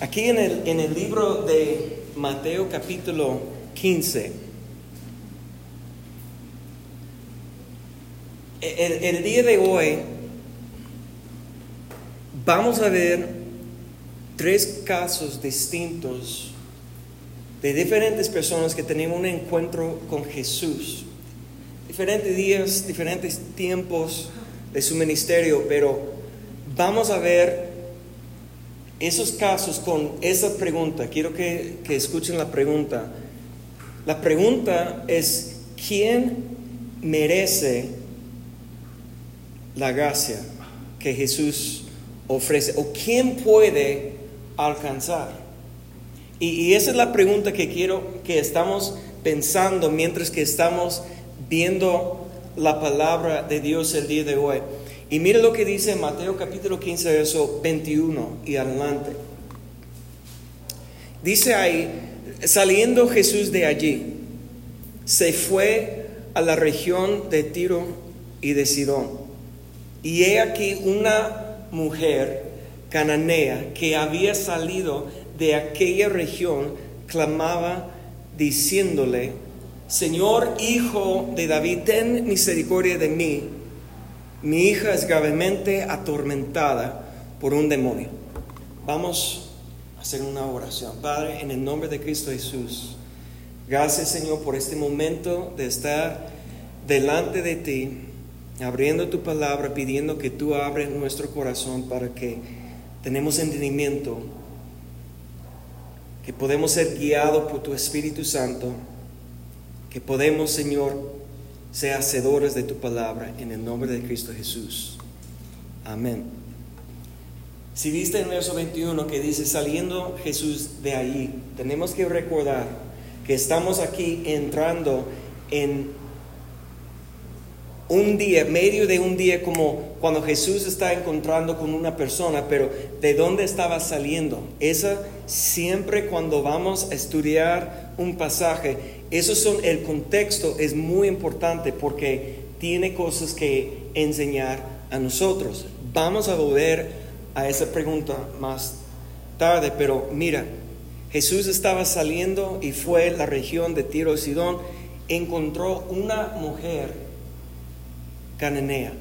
Aquí en el, en el libro de Mateo capítulo 15, el, el día de hoy vamos a ver tres casos distintos de diferentes personas que tenían un encuentro con Jesús. Diferentes días, diferentes tiempos de su ministerio, pero vamos a ver esos casos con esa pregunta. Quiero que, que escuchen la pregunta. La pregunta es, ¿quién merece la gracia que Jesús ofrece? ¿O quién puede alcanzar? Y, y, esa es la pregunta que quiero que estamos pensando mientras que estamos viendo la palabra de Dios el día de hoy. Y mire lo que dice Mateo capítulo 15, verso 21 y adelante. Dice ahí, saliendo Jesús de allí, se fue a la región de Tiro y de Sidón. Y he aquí una mujer cananea que había salido de aquella región, clamaba diciéndole, Señor Hijo de David, ten misericordia de mí mi hija es gravemente atormentada por un demonio. Vamos a hacer una oración. Padre, en el nombre de Cristo Jesús, gracias Señor por este momento de estar delante de ti, abriendo tu palabra, pidiendo que tú abres nuestro corazón para que tenemos entendimiento, que podemos ser guiados por tu Espíritu Santo, que podemos, Señor, sea hacedores de tu palabra en el nombre de Cristo Jesús. Amén. Si viste en verso 21 que dice, saliendo Jesús de allí, tenemos que recordar que estamos aquí entrando en un día, medio de un día como cuando Jesús está encontrando con una persona, pero ¿de dónde estaba saliendo? Esa siempre cuando vamos a estudiar un pasaje, eso son el contexto es muy importante porque tiene cosas que enseñar a nosotros. Vamos a volver a esa pregunta más tarde, pero mira, Jesús estaba saliendo y fue a la región de Tiro y Sidón, encontró una mujer cananea.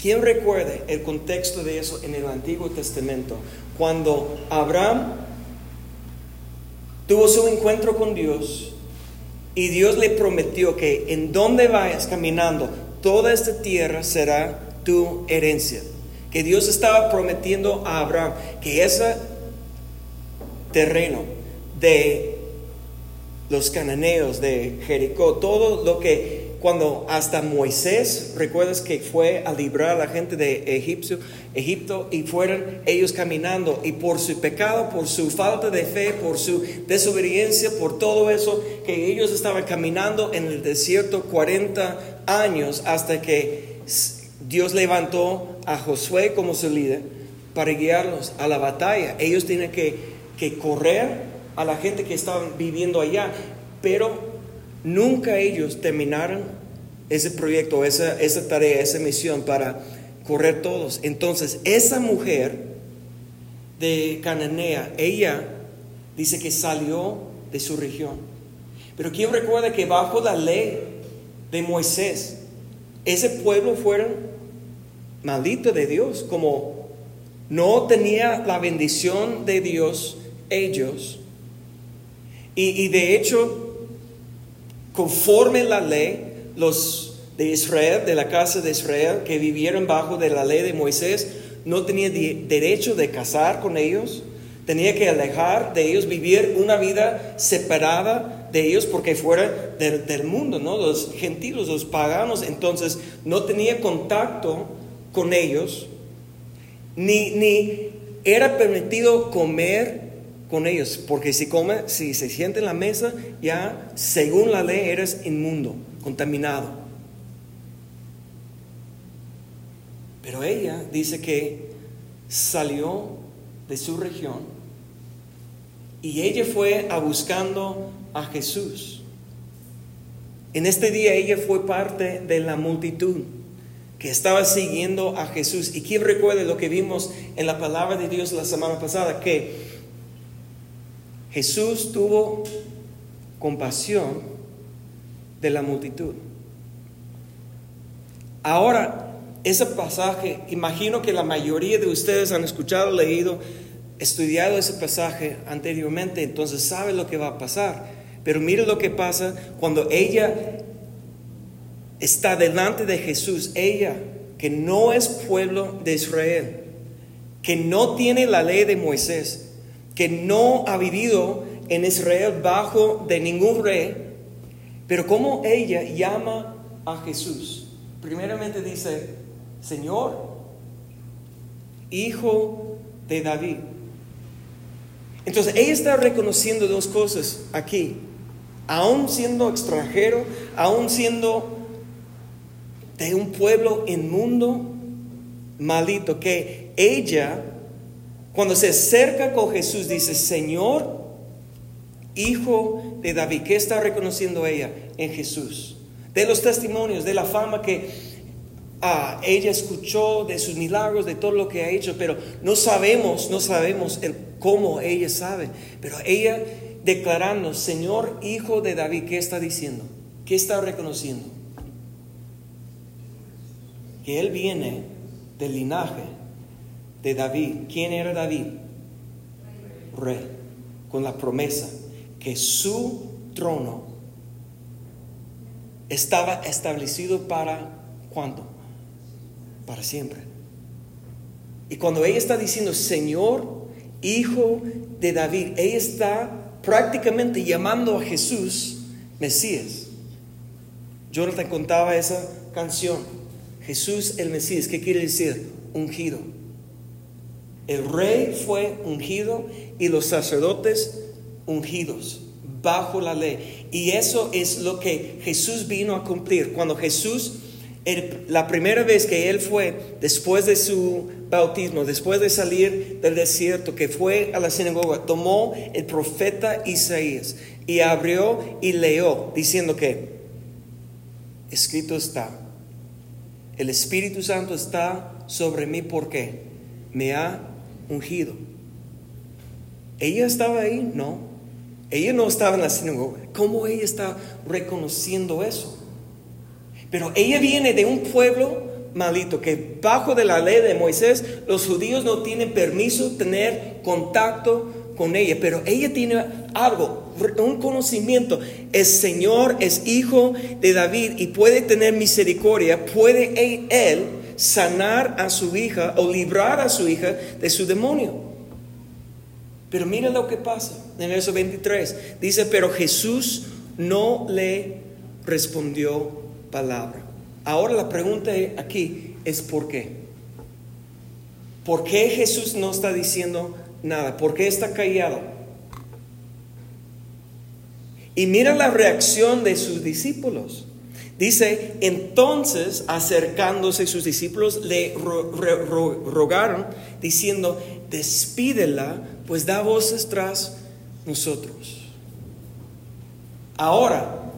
¿Quién recuerde el contexto de eso en el Antiguo Testamento? Cuando Abraham tuvo su encuentro con Dios y Dios le prometió que en donde vayas caminando, toda esta tierra será tu herencia. Que Dios estaba prometiendo a Abraham que ese terreno de los cananeos, de Jericó, todo lo que cuando hasta Moisés, recuerdas que fue a librar a la gente de Egipto, y fueron ellos caminando y por su pecado, por su falta de fe, por su desobediencia, por todo eso que ellos estaban caminando en el desierto 40 años hasta que Dios levantó a Josué como su líder para guiarlos a la batalla. Ellos tienen que, que correr a la gente que estaban viviendo allá, pero Nunca ellos terminaron ese proyecto, esa, esa tarea, esa misión para correr todos. Entonces, esa mujer de Cananea, ella dice que salió de su región. Pero quién recuerda que bajo la ley de Moisés, ese pueblo fueron malditos de Dios, como no tenía la bendición de Dios ellos. Y, y de hecho, conforme la ley, los de Israel, de la casa de Israel, que vivieron bajo de la ley de Moisés, no tenían derecho de casar con ellos, tenía que alejar de ellos, vivir una vida separada de ellos porque fuera del, mundo, ¿no? Los gentiles, los paganos, entonces no tenía contacto con ellos, ni, ni era permitido comer con ellos, porque si come, si se siente en la mesa, ya según la ley eres inmundo, contaminado. Pero ella dice que salió de su región y ella fue a buscando a Jesús. En este día ella fue parte de la multitud que estaba siguiendo a Jesús. Y quién recuerde lo que vimos en la palabra de Dios la semana pasada, que Jesús tuvo compasión de la multitud. Ahora, ese pasaje, imagino que la mayoría de ustedes han escuchado, leído, estudiado ese pasaje anteriormente, entonces sabe lo que va a pasar. Pero mire lo que pasa cuando ella está delante de Jesús, ella que no es pueblo de Israel, que no tiene la ley de Moisés, que no ha vivido en Israel bajo de ningún rey, pero como ella llama a Jesús. Primeramente dice, Señor, hijo de David. Entonces ella está reconociendo dos cosas aquí. Aún siendo extranjero, aún siendo de un pueblo inmundo, maldito, que ella, cuando se acerca con Jesús, dice, Señor, hijo de David. ¿Qué está reconociendo ella en Jesús? De los testimonios, de la fama que ah, ella escuchó, de sus milagros, de todo lo que ha hecho, pero no sabemos, no sabemos cómo ella sabe. Pero ella declarando, Señor, hijo de David, ¿qué está diciendo? ¿Qué está reconociendo? Que él viene del linaje de David. ¿Quién era David? Rey, con la promesa que su trono estaba establecido para cuándo? Para siempre. Y cuando ella está diciendo, Señor, Hijo de David, ella está prácticamente llamando a Jesús Mesías. Jonathan contaba esa canción, Jesús el Mesías, ¿qué quiere decir? Ungido. El rey fue ungido y los sacerdotes ungidos bajo la ley. Y eso es lo que Jesús vino a cumplir. Cuando Jesús, la primera vez que Él fue, después de su bautismo, después de salir del desierto, que fue a la sinagoga, tomó el profeta Isaías y abrió y leyó, diciendo que, escrito está, el Espíritu Santo está sobre mí porque me ha ungido. ¿Ella estaba ahí? No. Ella no estaba en la sinagoga. ¿Cómo ella está reconociendo eso? Pero ella viene de un pueblo malito que bajo de la ley de Moisés los judíos no tienen permiso tener contacto con ella, pero ella tiene algo, un conocimiento. El Señor es hijo de David y puede tener misericordia, puede él sanar a su hija o librar a su hija de su demonio. Pero mira lo que pasa en el verso 23. Dice, pero Jesús no le respondió palabra. Ahora la pregunta aquí es ¿por qué? ¿Por qué Jesús no está diciendo nada? ¿Por qué está callado? Y mira la reacción de sus discípulos. Dice, entonces acercándose sus discípulos le rogaron diciendo, despídela pues da voces tras nosotros. Ahora,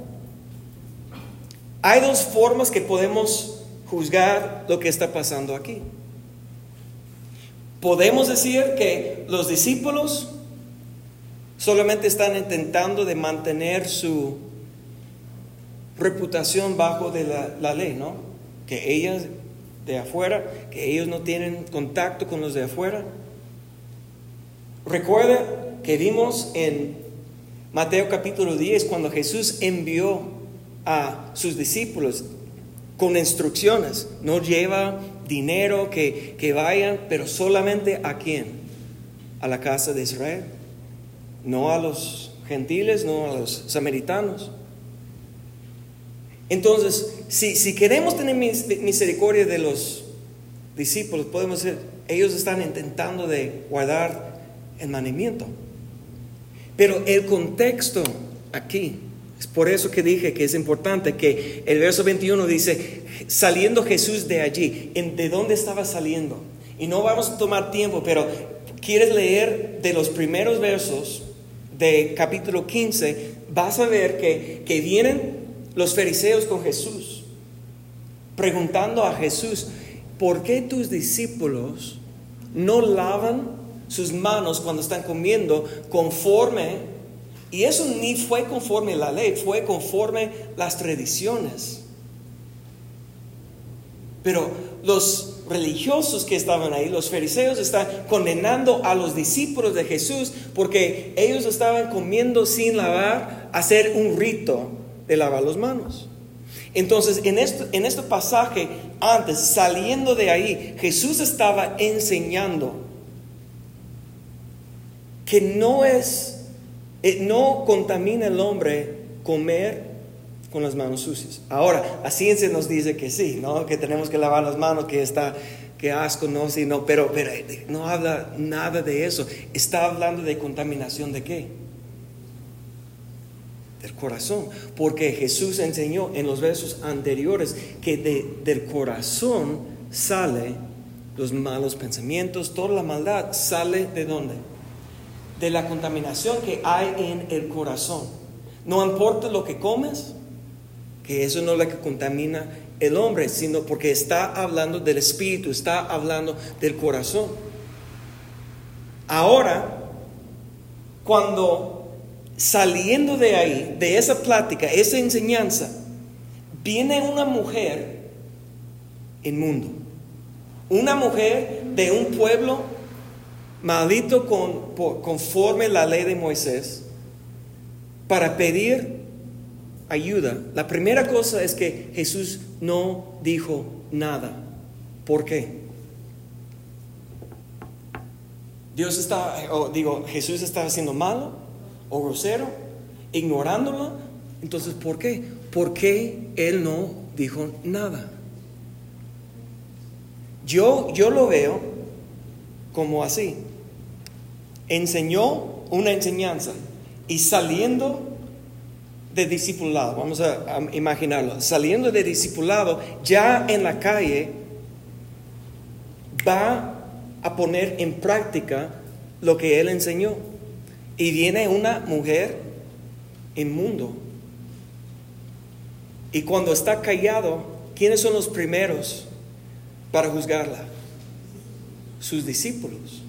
hay dos formas que podemos juzgar lo que está pasando aquí. Podemos decir que los discípulos solamente están intentando de mantener su reputación bajo de la, la ley, ¿no? Que ellas de afuera, que ellos no tienen contacto con los de afuera, Recuerda que vimos en Mateo capítulo 10 cuando Jesús envió a sus discípulos con instrucciones. No lleva dinero que, que vayan, pero solamente a quién? A la casa de Israel. No a los gentiles, no a los samaritanos. Entonces, si, si queremos tener misericordia de los discípulos, podemos decir, ellos están intentando de guardar el mandamiento. Pero el contexto aquí, es por eso que dije que es importante que el verso 21 dice, saliendo Jesús de allí, ¿de dónde estaba saliendo? Y no vamos a tomar tiempo, pero quieres leer de los primeros versos de capítulo 15, vas a ver que, que vienen los fariseos con Jesús, preguntando a Jesús, ¿por qué tus discípulos no lavan sus manos cuando están comiendo conforme, y eso ni fue conforme la ley, fue conforme las tradiciones. Pero los religiosos que estaban ahí, los fariseos, están condenando a los discípulos de Jesús porque ellos estaban comiendo sin lavar, hacer un rito de lavar las manos. Entonces, en este, en este pasaje, antes, saliendo de ahí, Jesús estaba enseñando que no es, eh, no contamina el hombre comer con las manos sucias. Ahora, la ciencia nos dice que sí, ¿no? Que tenemos que lavar las manos, que está, que asco, no, sí, no, pero, pero eh, no habla nada de eso. Está hablando de contaminación de qué? Del corazón. Porque Jesús enseñó en los versos anteriores que del corazón sale los malos pensamientos, toda la maldad sale de dónde? De la contaminación que hay en el corazón. No importa lo que comes, que eso no es lo que contamina el hombre, sino porque está hablando del espíritu, está hablando del corazón. Ahora, cuando saliendo de ahí, de esa plática, esa enseñanza, viene una mujer inmundo, una mujer de un pueblo maldito con, conforme la ley de Moisés, para pedir ayuda, la primera cosa es que Jesús no dijo nada. ¿Por qué? Dios está, o digo, Jesús estaba haciendo malo o grosero, ignorándolo. Entonces, ¿por qué? ¿Por qué Él no dijo nada? Yo, yo lo veo como así. Enseñó una enseñanza y saliendo de discipulado, vamos a, imaginarlo, saliendo de discipulado, ya en la calle va a poner en práctica lo que él enseñó. Y viene una mujer inmundo. Y cuando está callado, ¿quiénes son los primeros para juzgarla? Sus discípulos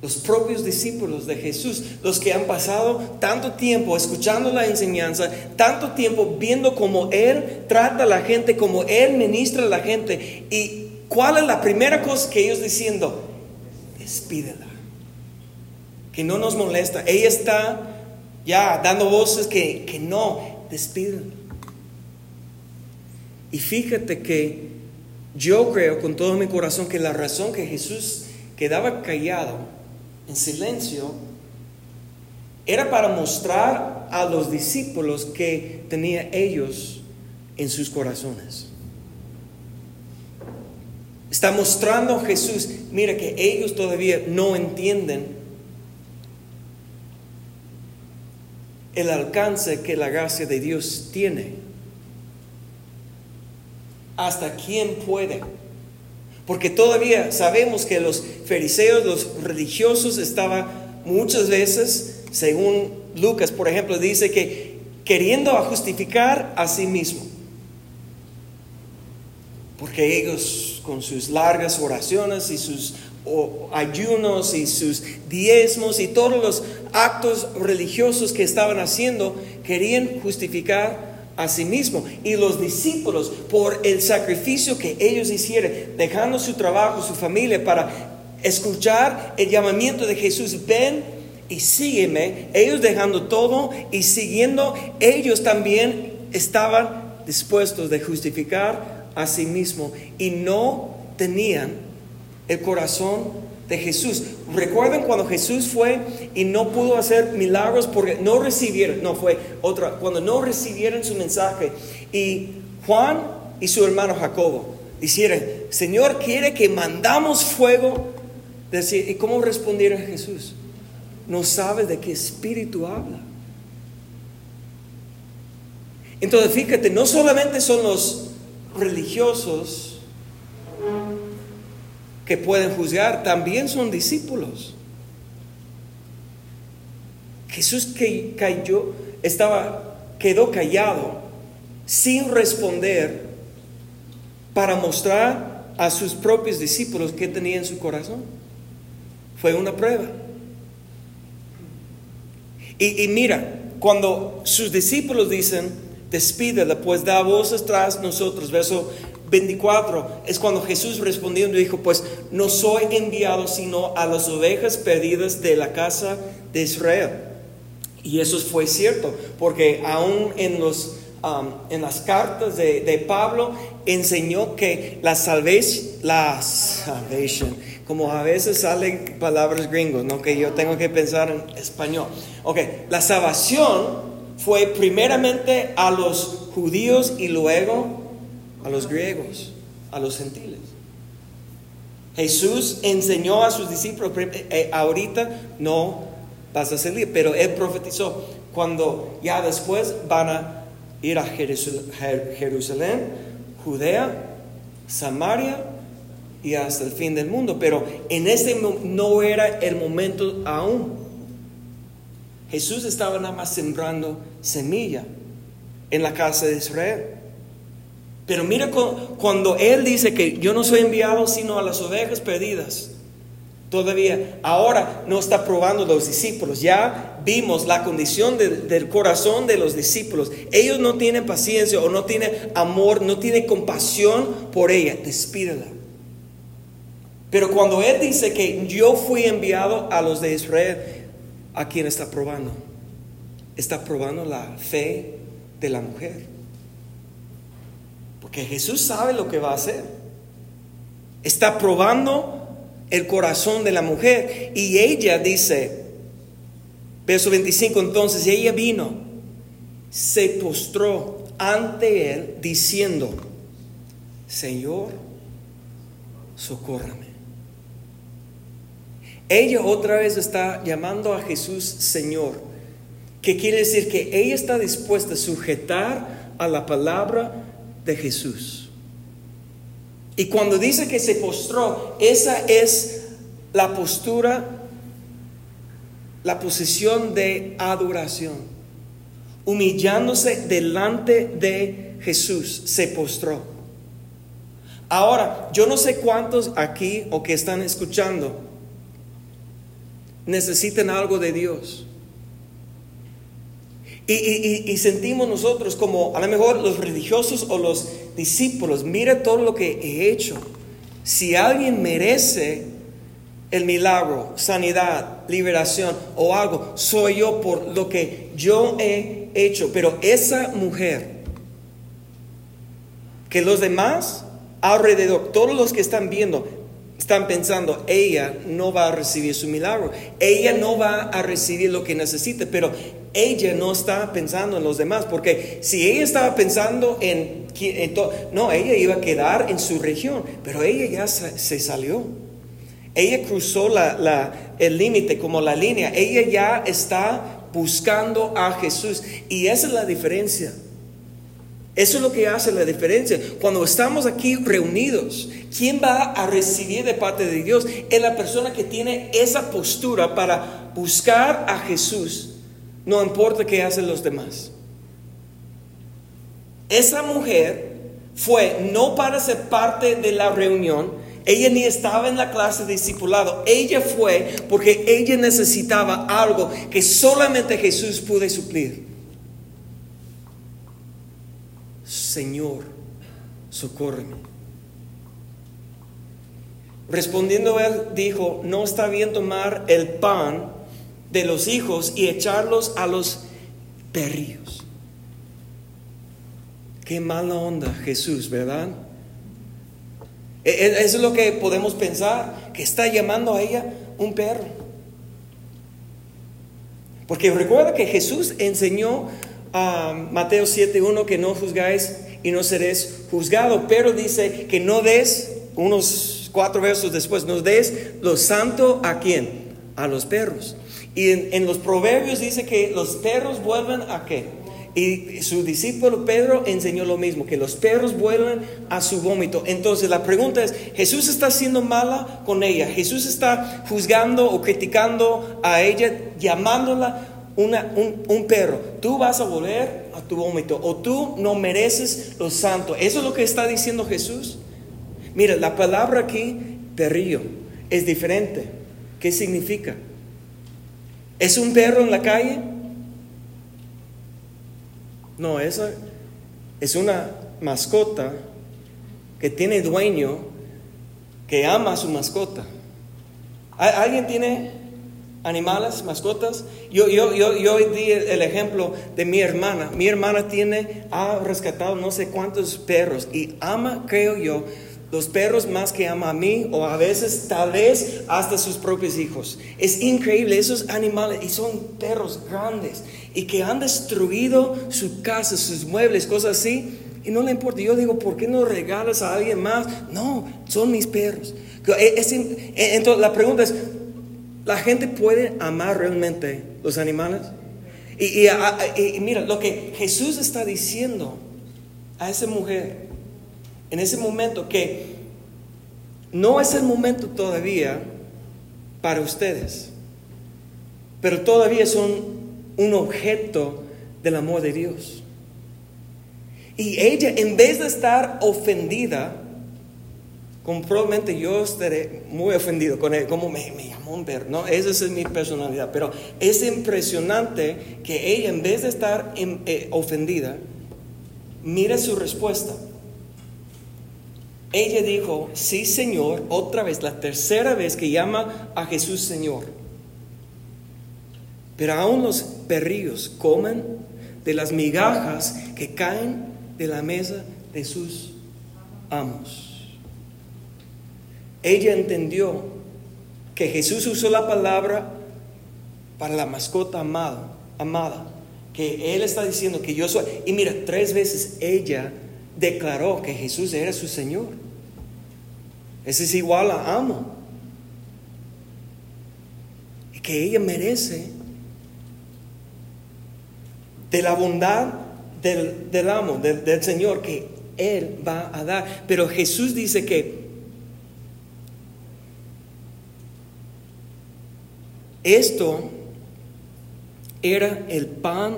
los propios discípulos de Jesús, los que han pasado tanto tiempo escuchando la enseñanza, tanto tiempo viendo cómo Él trata a la gente, cómo Él ministra a la gente. ¿Y cuál es la primera cosa que ellos diciendo? Despídela. Que no nos molesta. Ella está ya dando voces que, que no, despídela. Y fíjate que yo creo con todo mi corazón que la razón que Jesús quedaba callado en silencio era para mostrar a los discípulos que tenía ellos en sus corazones. Está mostrando Jesús, mira que ellos todavía no entienden el alcance que la gracia de Dios tiene. Hasta quién puede porque todavía sabemos que los fariseos, los religiosos, estaban muchas veces, según Lucas, por ejemplo, dice que queriendo justificar a sí mismo. Porque ellos con sus largas oraciones y sus ayunos y sus diezmos y todos los actos religiosos que estaban haciendo, querían justificar a sí mismo. Y los discípulos, por el sacrificio que ellos hicieron, dejando su trabajo, su familia, para escuchar el llamamiento de Jesús, ven y sígueme, ellos dejando todo y siguiendo, ellos también estaban dispuestos de justificar a sí mismo y no tenían el corazón de Jesús. Recuerden cuando Jesús fue y no pudo hacer milagros porque no recibieron, no fue otra, cuando no recibieron su mensaje y Juan y su hermano Jacobo dijeron, Señor quiere que mandamos fuego. Decir, ¿y cómo respondieron Jesús? No sabe de qué espíritu habla. Entonces fíjate, no solamente son los religiosos, que pueden juzgar también son discípulos. Jesús que cayó, estaba, quedó callado sin responder para mostrar a sus propios discípulos que tenía en su corazón. Fue una prueba. Y, y mira, cuando sus discípulos dicen, despídela, pues da voces tras nosotros. Verso 24 es cuando Jesús respondiendo dijo, pues no soy enviado sino a las ovejas perdidas de la casa de Israel. Y eso fue cierto, porque aún en, los, um, en las cartas de, Pablo enseñó que la salvación, la salvation, como a veces salen palabras gringos, ¿no? que yo tengo que pensar en español. Ok, la salvación fue primeramente a los judíos y luego a los griegos, a los gentiles. Jesús enseñó a sus discípulos, eh, eh, ahorita no vas a salir, pero él profetizó cuando ya después van a ir a Jerusalén, Judea, Samaria y hasta el fin del mundo. Pero en ese no era el momento aún. Jesús estaba nada más sembrando semilla en la casa de Israel. Pero mira cuando Él dice que yo no soy enviado sino a las ovejas perdidas. Todavía, ahora no está probando los discípulos. Ya vimos la condición del corazón de los discípulos. Ellos no tienen paciencia o no tienen amor, no tienen compasión por ella. Despídela. Pero cuando Él dice que yo fui enviado a los de Israel, ¿a quién está probando? Está probando la fe de la mujer. Porque Jesús sabe lo que va a hacer. Está probando el corazón de la mujer. Y ella dice, verso 25, entonces ella vino, se postró ante él diciendo, Señor, socórrame. Ella otra vez está llamando a Jesús Señor, que quiere decir que ella está dispuesta a sujetar a la palabra de Jesús. Y cuando dice que se postró, esa es la postura, la posición de adoración. Humillándose delante de Jesús, se postró. Ahora, yo no sé cuántos aquí o que están escuchando necesitan algo de Dios. Y, sentimos nosotros como a lo mejor los religiosos o los discípulos, mira todo lo que he hecho. Si alguien merece el milagro, sanidad, liberación o algo, soy yo por lo que yo he hecho. Pero esa mujer, que los demás alrededor, todos los que están viendo, están pensando, ella no va a recibir su milagro, ella no va a recibir lo que necesita, pero ella no está pensando en los demás, porque si ella estaba pensando en, no, ella iba a quedar en su región, pero ella ya se, salió. Ella cruzó el límite como la línea, ella ya está buscando a Jesús y esa es la diferencia. Eso es lo que hace la diferencia. Cuando estamos aquí reunidos, ¿quién va a recibir de parte de Dios? Es la persona que tiene esa postura para buscar a Jesús no importa qué hacen los demás. Esa mujer fue no para ser parte de la reunión, ella ni estaba en la clase de discipulado, ella fue porque ella necesitaba algo que solamente Jesús pudo suplir. Señor, socórreme. Respondiendo él dijo, no está bien tomar el pan de los hijos y echarlos a los perrillos. Qué mala onda Jesús, ¿verdad? E, e, eso es lo que podemos pensar, que está llamando a ella un perro. Porque recuerda que Jesús enseñó a Mateo 7.1 que no juzgáis y no seréis juzgado, pero dice que no des, unos cuatro versos después, no des lo santo a quién? A los perros. Y en, los proverbios dice que los perros vuelven a qué? Y su discípulo Pedro enseñó lo mismo, que los perros vuelven a su vómito. Entonces la pregunta es, ¿Jesús está siendo mala con ella? ¿Jesús está juzgando o criticando a ella, llamándola una, un, un, perro? Tú vas a volver tu vómito o tú no mereces lo santo. ¿Eso es lo que está diciendo Jesús? Mira, la palabra aquí, perrillo, es diferente. ¿Qué significa? ¿Es un perro en la calle? No, esa es una mascota que tiene dueño que ama a su mascota. ¿Alguien tiene animales, mascotas? Yo, yo, yo, yo di el ejemplo de mi hermana. Mi hermana tiene, ha rescatado no sé cuántos perros y ama, creo yo, los perros más que ama a mí o a veces tal vez hasta sus propios hijos. Es increíble esos animales y son perros grandes y que han destruido su casa, sus muebles, cosas así. Y no le importa. Yo digo, ¿por qué no regalas a alguien más? No, son mis perros. entonces la pregunta es, ¿la gente puede amar realmente los animales? Y, y mira, lo que Jesús está diciendo a esa mujer en ese momento que no es el momento todavía para ustedes, pero todavía son un objeto del amor de Dios. Y ella, en vez de estar ofendida, como probablemente yo estaré muy ofendido con él, como me, llamó un perro, ¿no? Esa es mi personalidad, pero es impresionante que ella, en vez de estar eh, ofendida, mire su respuesta. Ella dijo, sí Señor, otra vez, la tercera vez que llama a Jesús Señor. Pero aún los perrillos comen de las migajas que caen de la mesa de sus amos. Ella entendió que Jesús usó la palabra para la mascota amada, amada, que Él está diciendo que yo soy. Y mira, tres veces ella declaró que Jesús era su Señor. Ese es igual a amo. Y que ella merece de la bondad del, amo, del, del Señor, que Él va a dar. Pero Jesús dice que esto era el pan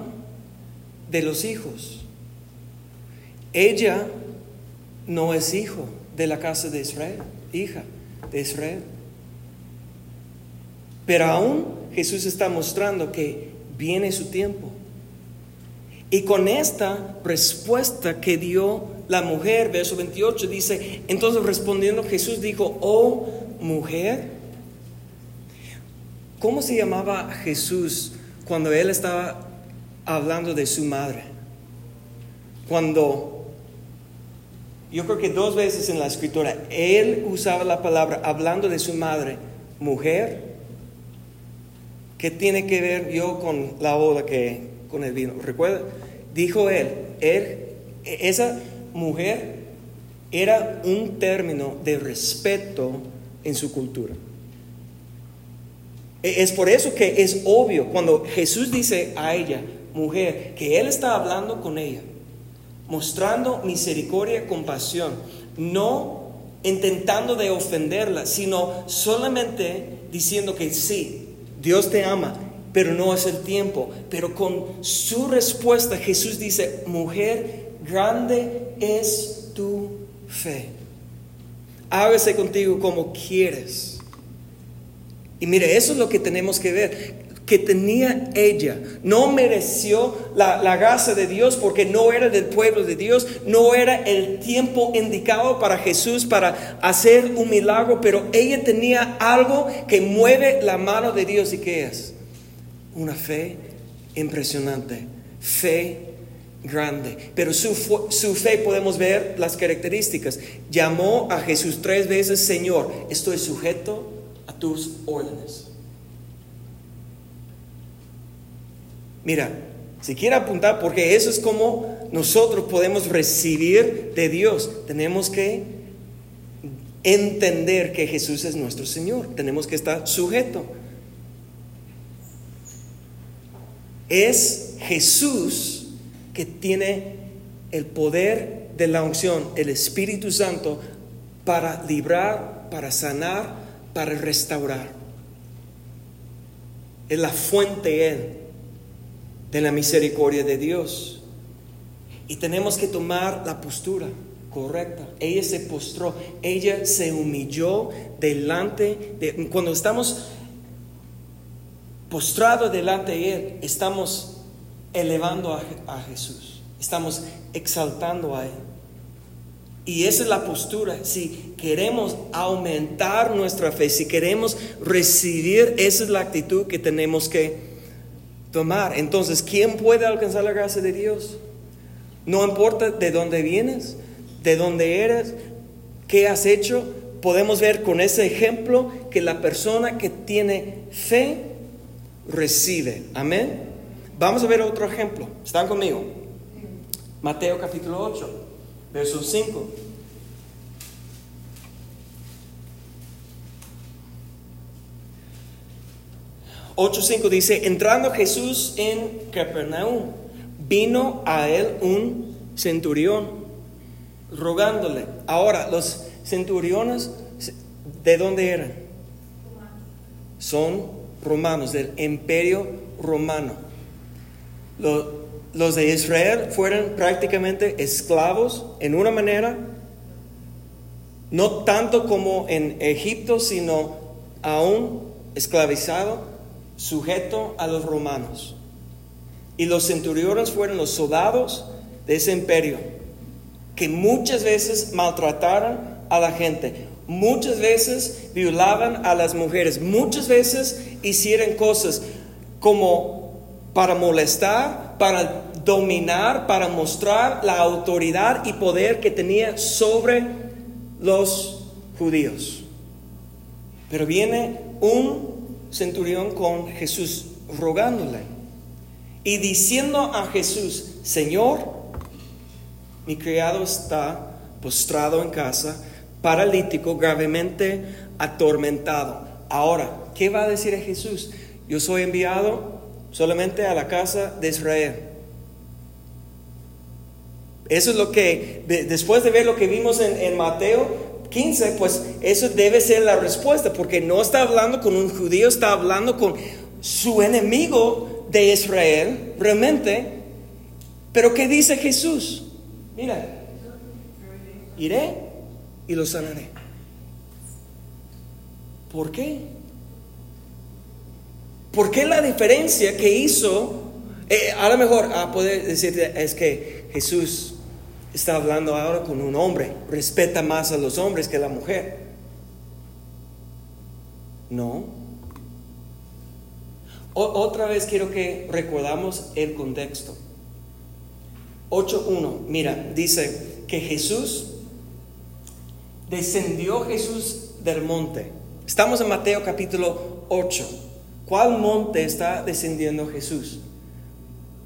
de los hijos. Ella no es hijo de la casa de Israel, hija de Israel. Pero aún Jesús está mostrando que viene su tiempo. Y con esta respuesta que dio la mujer, verso 28, dice, entonces respondiendo Jesús dijo, oh mujer, ¿cómo se llamaba Jesús cuando él estaba hablando de su madre? Cuando yo creo que dos veces en la escritura, él usaba la palabra hablando de su madre, mujer. ¿Qué tiene que ver yo con la boda que con el vino? Recuerda, dijo él, él, esa mujer era un término de respeto en su cultura. E, es por eso que es obvio cuando Jesús dice a ella, mujer, que él está hablando con ella mostrando misericordia y compasión, no intentando de ofenderla, sino solamente diciendo que sí, Dios te ama, pero no es el tiempo. Pero con su respuesta Jesús dice, mujer, grande es tu fe. Hágase contigo como quieres. Y mire, eso es lo que tenemos que ver que tenía ella. No mereció la, gracia de Dios porque no era del pueblo de Dios, no era el tiempo indicado para Jesús para hacer un milagro, pero ella tenía algo que mueve la mano de Dios y que es una fe impresionante, fe grande. Pero su, su, fe podemos ver las características. Llamó a Jesús tres veces, Señor, estoy sujeto a tus órdenes. Mira, si quiere apuntar, porque eso es como nosotros podemos recibir de Dios. Tenemos que entender que Jesús es nuestro Señor. Tenemos que estar sujeto. Es Jesús que tiene el poder de la unción, el Espíritu Santo, para librar, para sanar, para restaurar. Es la fuente de la misericordia de Dios. Y tenemos que tomar la postura correcta. Ella se postró, ella se humilló delante de... Cuando estamos postrado delante de Él, estamos elevando a, a Jesús, estamos exaltando a Él. Y esa es la postura. Si queremos aumentar nuestra fe, si queremos recibir, esa es la actitud que tenemos que tomar. Entonces, ¿quién puede alcanzar la gracia de Dios? No importa de dónde vienes, de dónde eres, qué has hecho. Podemos ver con ese ejemplo que la persona que tiene fe recibe. Amén. Vamos a ver otro ejemplo. ¿Están conmigo? Mateo capítulo 8, verso 5. 8.5 dice, entrando Jesús en Capernaum, vino a él un centurión rogándole. Ahora, los centuriones, ¿de dónde eran? Son romanos, del imperio romano. Los, los de Israel fueron prácticamente esclavos en una manera, no tanto como en Egipto, sino aún esclavizado sujeto a los romanos. Y los centuriones fueron los soldados de ese imperio, que muchas veces maltrataron a la gente, muchas veces violaban a las mujeres, muchas veces hicieron cosas como para molestar, para dominar, para mostrar la autoridad y poder que tenía sobre los judíos. Pero viene un centurión con Jesús rogándole y diciendo a Jesús, Señor, mi criado está postrado en casa, paralítico, gravemente atormentado. Ahora, ¿qué va a decir a Jesús? Yo soy enviado solamente a la casa de Israel. Eso es lo que, después de ver lo que vimos en, en Mateo, 15, pues eso debe ser la respuesta, porque no está hablando con un judío, está hablando con su enemigo de Israel, realmente. Pero ¿qué dice Jesús? Mira, iré y lo sanaré. ¿Por qué? ¿Por qué la diferencia que hizo? Eh, a lo mejor ah, poder decirte es que Jesús está hablando ahora con un hombre, respeta más a los hombres que a la mujer. No. otra vez quiero que recordamos el contexto. 8.1, mira, dice que Jesús, descendió Jesús del monte. Estamos en Mateo capítulo 8. ¿Cuál monte está descendiendo Jesús?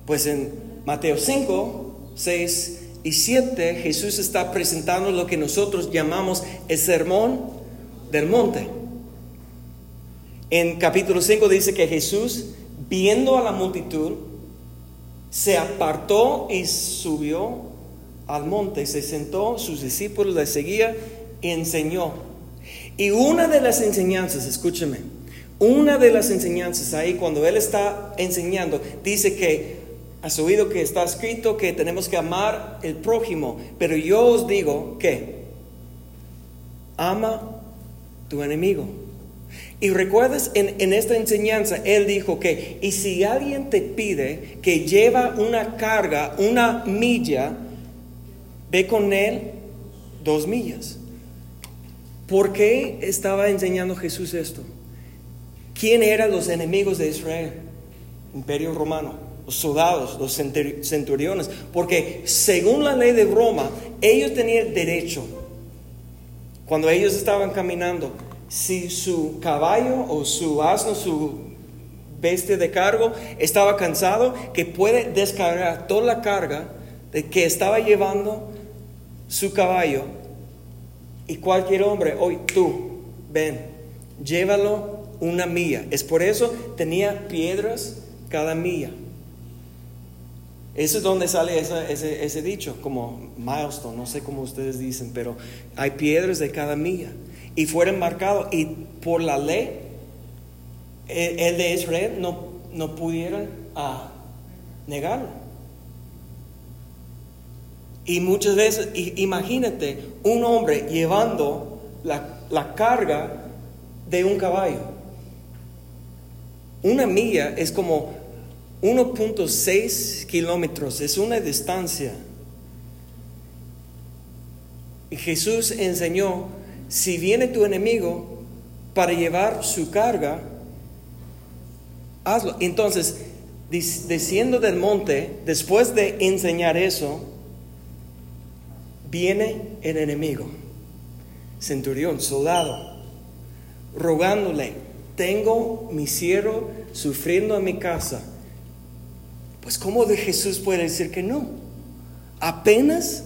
Pues en Mateo 5, 6 y 7 Jesús está presentando lo que nosotros llamamos el sermón del monte. En capítulo 5 dice que Jesús, viendo a la multitud, se apartó y subió al monte, se sentó, sus discípulos le seguían y enseñó. Y una de las enseñanzas, escúcheme, una de las enseñanzas ahí cuando él está enseñando, dice que Has oído que está escrito que tenemos que amar el prójimo, pero yo os digo que ama tu enemigo. Y recuerdas en, en, esta enseñanza, Él dijo que, y si alguien te pide que lleva una carga, una milla, ve con Él dos millas. ¿Por qué estaba enseñando Jesús esto? ¿Quién eran los enemigos de Israel? Imperio romano los soldados, los centuriones, porque según la ley de Roma, ellos tenían derecho, cuando ellos estaban caminando, si su caballo o su asno, su bestia de cargo estaba cansado, que puede descargar toda la carga de que estaba llevando su caballo y cualquier hombre, hoy tú, ven, llévalo una milla. Es por eso tenía piedras cada milla. Eso es donde sale ese, dicho, como milestone, no sé cómo ustedes dicen, pero hay piedras de cada milla. Y fueron marcados, y por la ley, el, de Israel no, no pudieron ah, negarlo. Y muchas veces, imagínate, un hombre llevando la, la carga de un caballo. Una milla es como 1.6 kilómetros, es una distancia. Y Jesús enseñó, si viene tu enemigo para llevar su carga, hazlo. Entonces, desciendo del monte, después de enseñar eso, viene el enemigo, centurión, soldado, rogándole, tengo mi siervo sufriendo en mi casa. Pues ¿cómo de Jesús puede decir que no? Apenas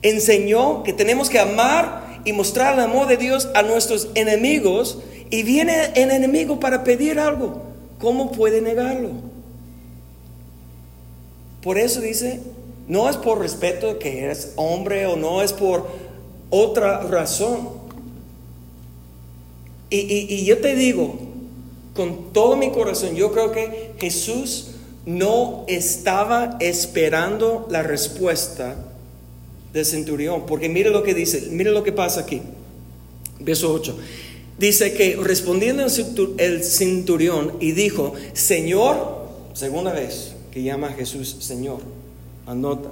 enseñó que tenemos que amar y mostrar el amor de Dios a nuestros enemigos y viene el enemigo para pedir algo. ¿Cómo puede negarlo? Por eso dice, no es por respeto que eres hombre o no es por otra razón. Y, yo te digo, con todo mi corazón, yo creo que Jesús no estaba esperando la respuesta del centurión, porque mire lo que dice, mire lo que pasa aquí, verso 8. Dice que respondiendo el centurión y dijo, Señor, segunda vez que llama a Jesús Señor, anota,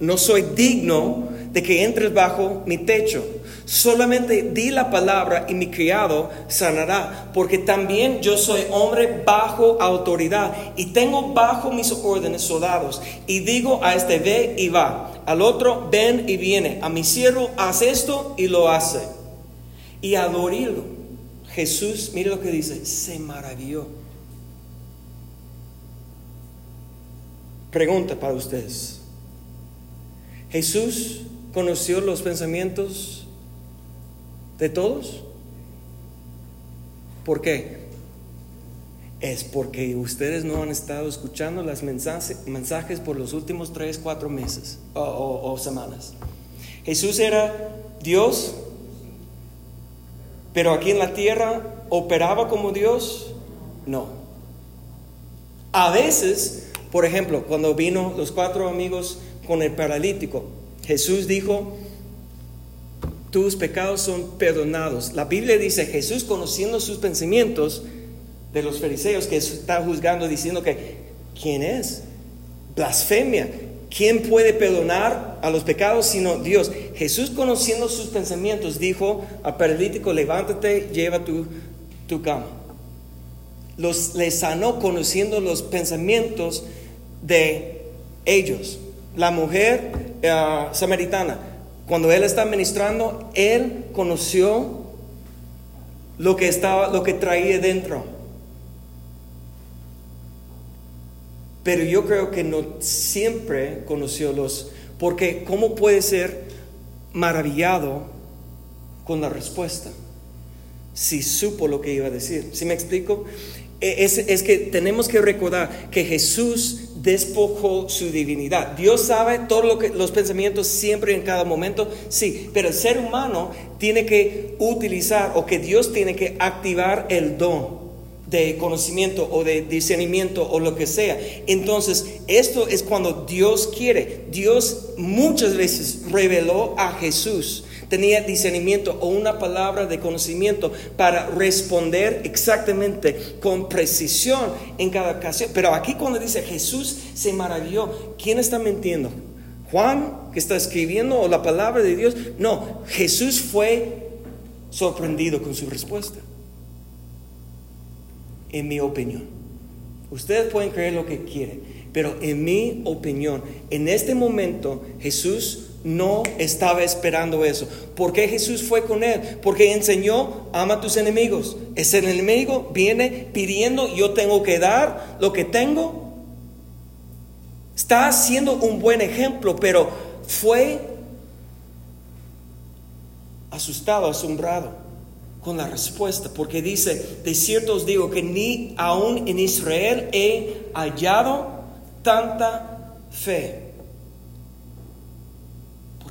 no soy digno de que entres bajo mi techo. Solamente di la palabra y mi criado sanará, porque también yo soy hombre bajo autoridad y tengo bajo mis órdenes soldados. Y digo a este ve y va, al otro ven y viene, a mi siervo haz esto y lo hace. Y al Jesús, mire lo que dice, se maravilló. Pregunta para ustedes. Jesús conoció los pensamientos de todos? ¿Por qué? Es porque ustedes no han estado escuchando los mensajes por los últimos tres, cuatro meses o, semanas. Jesús era Dios, pero aquí en la tierra operaba como Dios. No. A veces, por ejemplo, cuando vino los cuatro amigos con el paralítico, Jesús dijo, tus pecados son perdonados. La Biblia dice, Jesús conociendo sus pensamientos de los fariseos que está juzgando diciendo que, ¿quién es? Blasfemia. ¿Quién puede perdonar a los pecados sino Dios? Jesús conociendo sus pensamientos dijo al paralítico, levántate, lleva tu, tu cama. Los, le sanó conociendo los pensamientos de ellos. La mujer eh, samaritana, cuando él está ministrando, él conoció lo que estaba, lo que traía dentro. Pero yo creo que no siempre conoció los, porque ¿cómo puede ser maravillado con la respuesta? Si supo lo que iba a decir. ¿Sí me explico? E, es, es, que tenemos que recordar que Jesús despojó su divinidad. Dios sabe todos lo que, los pensamientos siempre en cada momento, sí, pero el ser humano tiene que utilizar o que Dios tiene que activar el don de conocimiento o de discernimiento o lo que sea. Entonces, esto es cuando Dios quiere. Dios muchas veces reveló a Jesús tenía discernimiento o una palabra de conocimiento para responder exactamente con precisión en cada ocasión. Pero aquí cuando dice Jesús se maravilló, ¿quién está mintiendo? Juan, que está escribiendo, o la palabra de Dios. No, Jesús fue sorprendido con su respuesta. En mi opinión. Ustedes pueden creer lo que quieren, pero en mi opinión, en este momento Jesús no estaba esperando eso. ¿Por qué Jesús fue con él? Porque enseñó, ama tus enemigos. Ese enemigo viene pidiendo, yo tengo que dar lo que tengo. Está haciendo un buen ejemplo, pero fue asustado, asombrado con la respuesta, porque dice, de cierto os digo que ni aún en Israel he hallado tanta fe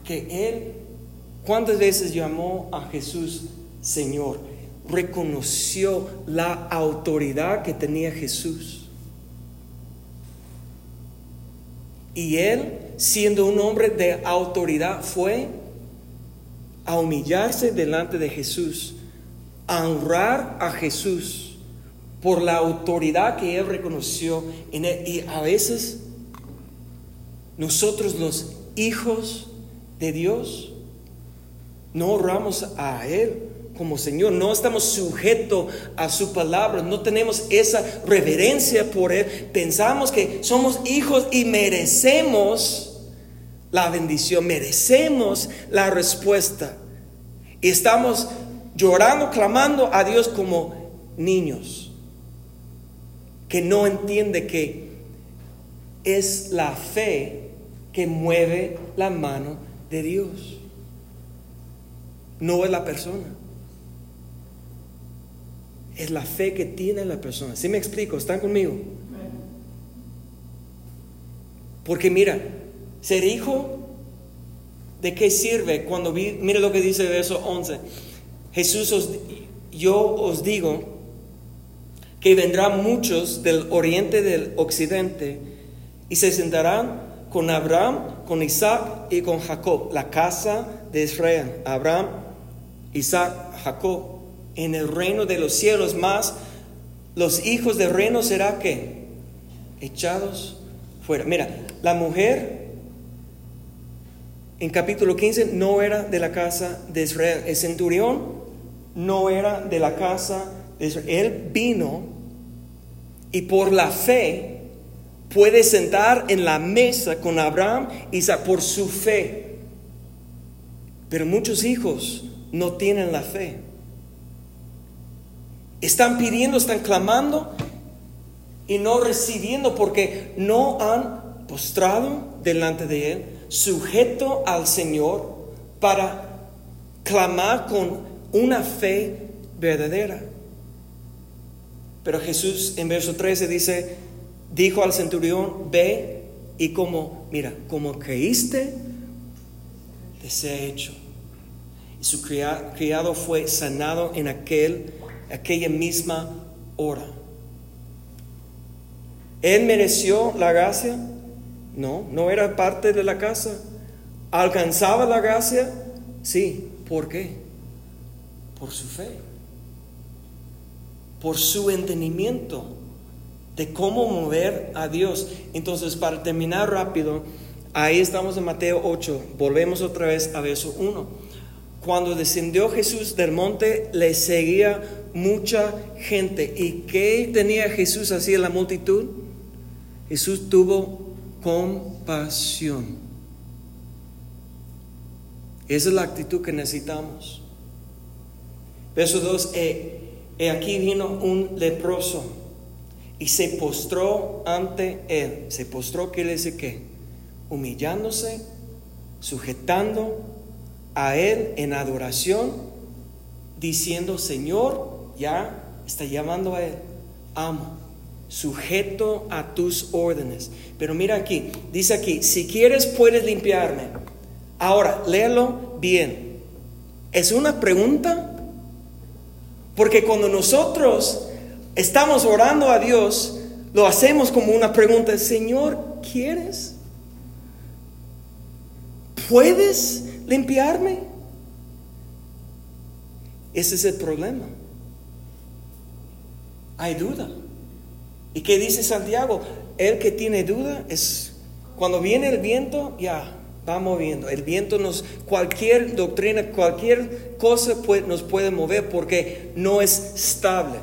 que Él, ¿cuántas veces llamó a Jesús Señor? Reconoció la autoridad que tenía Jesús. Y Él, siendo un hombre de autoridad, fue a humillarse delante de Jesús, a honrar a Jesús por la autoridad que él reconoció en él. Y a veces nosotros los hijos de Dios no honramos a Él como Señor, no estamos sujetos a su palabra, no tenemos esa reverencia por Él, pensamos que somos hijos y merecemos la bendición, merecemos la respuesta. Y estamos llorando, clamando a Dios como niños, que no entiende que es la fe que mueve la mano de Dios, no es la persona es la fe que tiene la persona. ¿Sí me explico? ¿Están conmigo? Porque mira, ser hijo, ¿de qué sirve? Cuando vi, lo que dice el verso 11. Jesús, os, yo os digo que vendrán muchos del oriente del occidente y se sentarán con Abraham, con Isaac y con Jacob, la casa de Israel. Abraham, Isaac, Jacob en el reino de los cielos, más los hijos del reino será que echados fuera. Mira, la mujer en capítulo 15 no era de la casa de Israel. El centurión no era de la casa de Israel. Él vino y por la fe puede sentar en la mesa con Abraham y por su fe. Pero muchos hijos no tienen la fe. Están pidiendo, están clamando y no recibiendo porque no han postrado delante de Él, sujeto al Señor para clamar con una fe verdadera. Pero Jesús en verso 13 dice, dijo al centurión, ve y como, mira, como creíste, te sea hecho. Y su criado fue sanado en aquel aquella misma hora. ¿Él mereció la gracia? No, no era parte de la casa. ¿Alcanzaba la gracia? Sí. ¿Por qué? Por su fe. Por su entendimiento de cómo mover a Dios. Entonces, para terminar rápido, ahí estamos en Mateo 8. Volvemos otra vez a verso 1. Cuando descendió Jesús del monte, le seguía mucha gente. ¿Y qué tenía Jesús así en la multitud? Jesús tuvo compasión. Esa es la actitud que necesitamos. Verso 2, he, aquí vino un leproso y se postró ante él. Se postró, ¿qué le dice qué? Humillándose, sujetando a él en adoración, diciendo, Señor, ya está llamando a Él, amo, sujeto a tus órdenes. Pero mira aquí, dice aquí, si quieres puedes limpiarme. Ahora, léelo bien. ¿Es una pregunta? Porque cuando nosotros estamos orando a Dios, lo hacemos como una pregunta, Señor, ¿quieres? ¿Puedes limpiarme? Ese es el problema hay duda. ¿Y qué dice Santiago? El que tiene duda es cuando viene el viento, ya va moviendo. El viento nos, cualquier doctrina, cualquier cosa nos puede mover porque no es estable.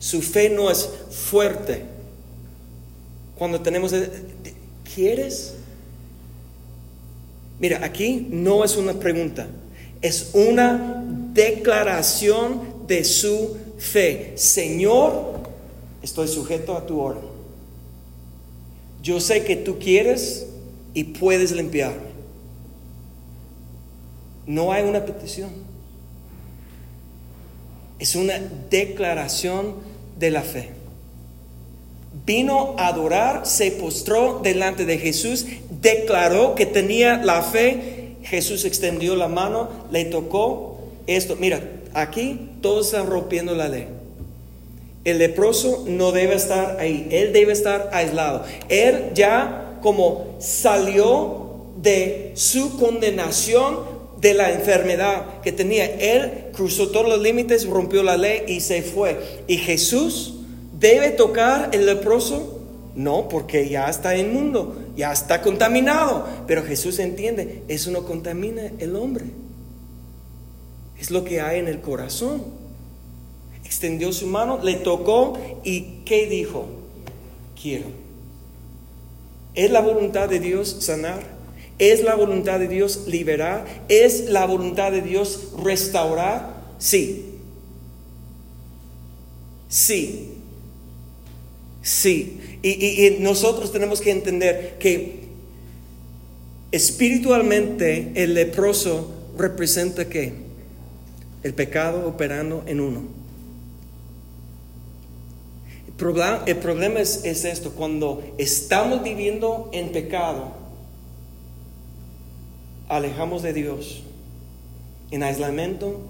Su fe no es fuerte. Cuando tenemos, ¿quieres? Mira, aquí no es una pregunta, es una declaración de su fe. Señor, estoy sujeto a tu orden. Yo sé que tú quieres y puedes limpiarme. No hay una petición. Es una declaración de la fe. Vino a adorar, se postró delante de Jesús, declaró que tenía la fe. Jesús extendió la mano, le tocó esto. Mira, aquí todos están rompiendo la ley. El leproso no debe estar ahí, él debe estar aislado. Él ya como salió de su condenación, de la enfermedad que tenía. Él cruzó todos los límites, rompió la ley y se fue. ¿Y Jesús debe tocar el leproso? No, porque ya está inmundo, ya está contaminado. Pero Jesús entiende, eso no contamina el hombre. Es lo que hay en el corazón. Extendió su mano, le tocó y ¿qué dijo? Quiero. ¿Es la voluntad de Dios sanar? ¿Es la voluntad de Dios liberar? ¿Es la voluntad de Dios restaurar? Sí. Sí. Sí. Y, nosotros tenemos que entender que espiritualmente el leproso representa qué? El pecado operando en uno. El problema, es esto, cuando estamos viviendo en pecado, alejamos de Dios en aislamiento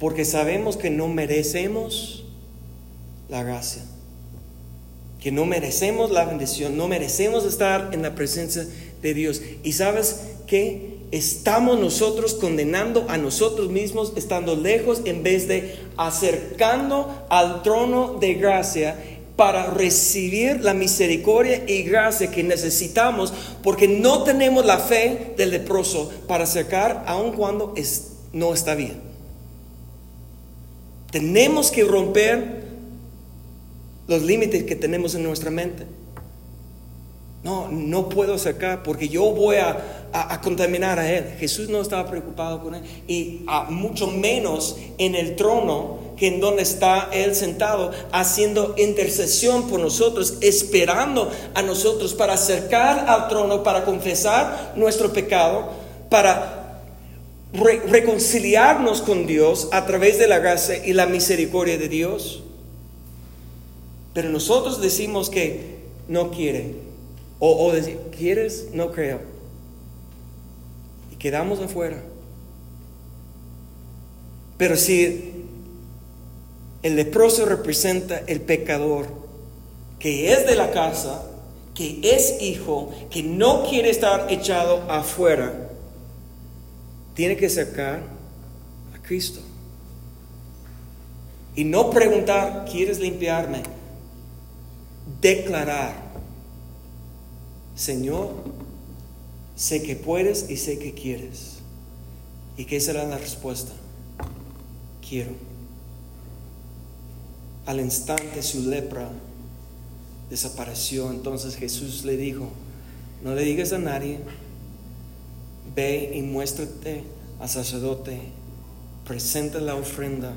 porque sabemos que no merecemos la gracia, que no merecemos la bendición, no merecemos estar en la presencia de Dios. Y sabes que estamos nosotros condenando a nosotros mismos estando lejos en vez de acercando al trono de gracia para recibir la misericordia y gracia que necesitamos, porque no tenemos la fe del leproso para acercar aun cuando no está bien. Tenemos que romper los límites que tenemos en nuestra mente. No, no puedo acercar porque yo voy a, a, contaminar a él. Jesús no estaba preocupado con él. Y a mucho menos en el trono que en donde está él sentado, haciendo intercesión por nosotros, esperando a nosotros para acercar al trono, para confesar nuestro pecado, para reconciliarnos con Dios a través de la gracia y la misericordia de Dios. Pero nosotros decimos que no quiere o, o decir, ¿quieres? No creo. Y quedamos afuera. Pero si el leproso representa el pecador, que es de la casa, que es hijo, que no quiere estar echado afuera, tiene que acercar a Cristo. Y no preguntar, ¿quieres limpiarme? Declarar, Señor, sé que puedes y sé que quieres. ¿Y qué será la respuesta? Quiero. Al instante su lepra desapareció. Entonces Jesús le dijo, no le digas a nadie, ve y muéstrate al sacerdote, presenta la ofrenda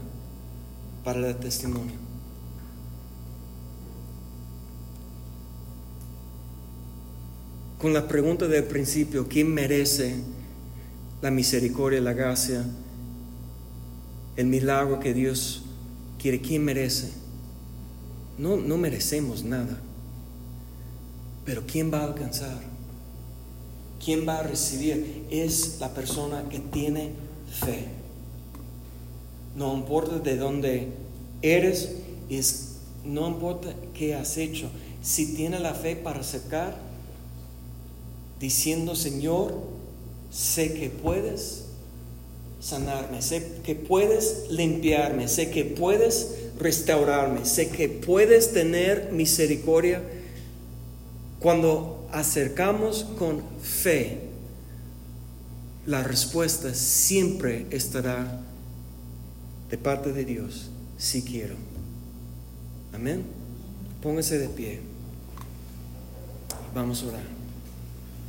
para el testimonio. con la pregunta del principio, ¿quién merece la misericordia, la gracia, el milagro que Dios ¿Quién merece? No, no merecemos nada. Pero ¿quién va a alcanzar? ¿Quién va a recibir? Es la persona que tiene fe. No importa de dónde eres, es, no importa qué has hecho. Si tiene la fe para acercar, diciendo, Señor, sé que puedes sanarme, sé que puedes limpiarme, sé que puedes restaurarme, sé que puedes tener misericordia. Cuando acercamos con fe, la respuesta siempre estará de parte de Dios, si quiero. Amén. Póngase de pie. Vamos a orar.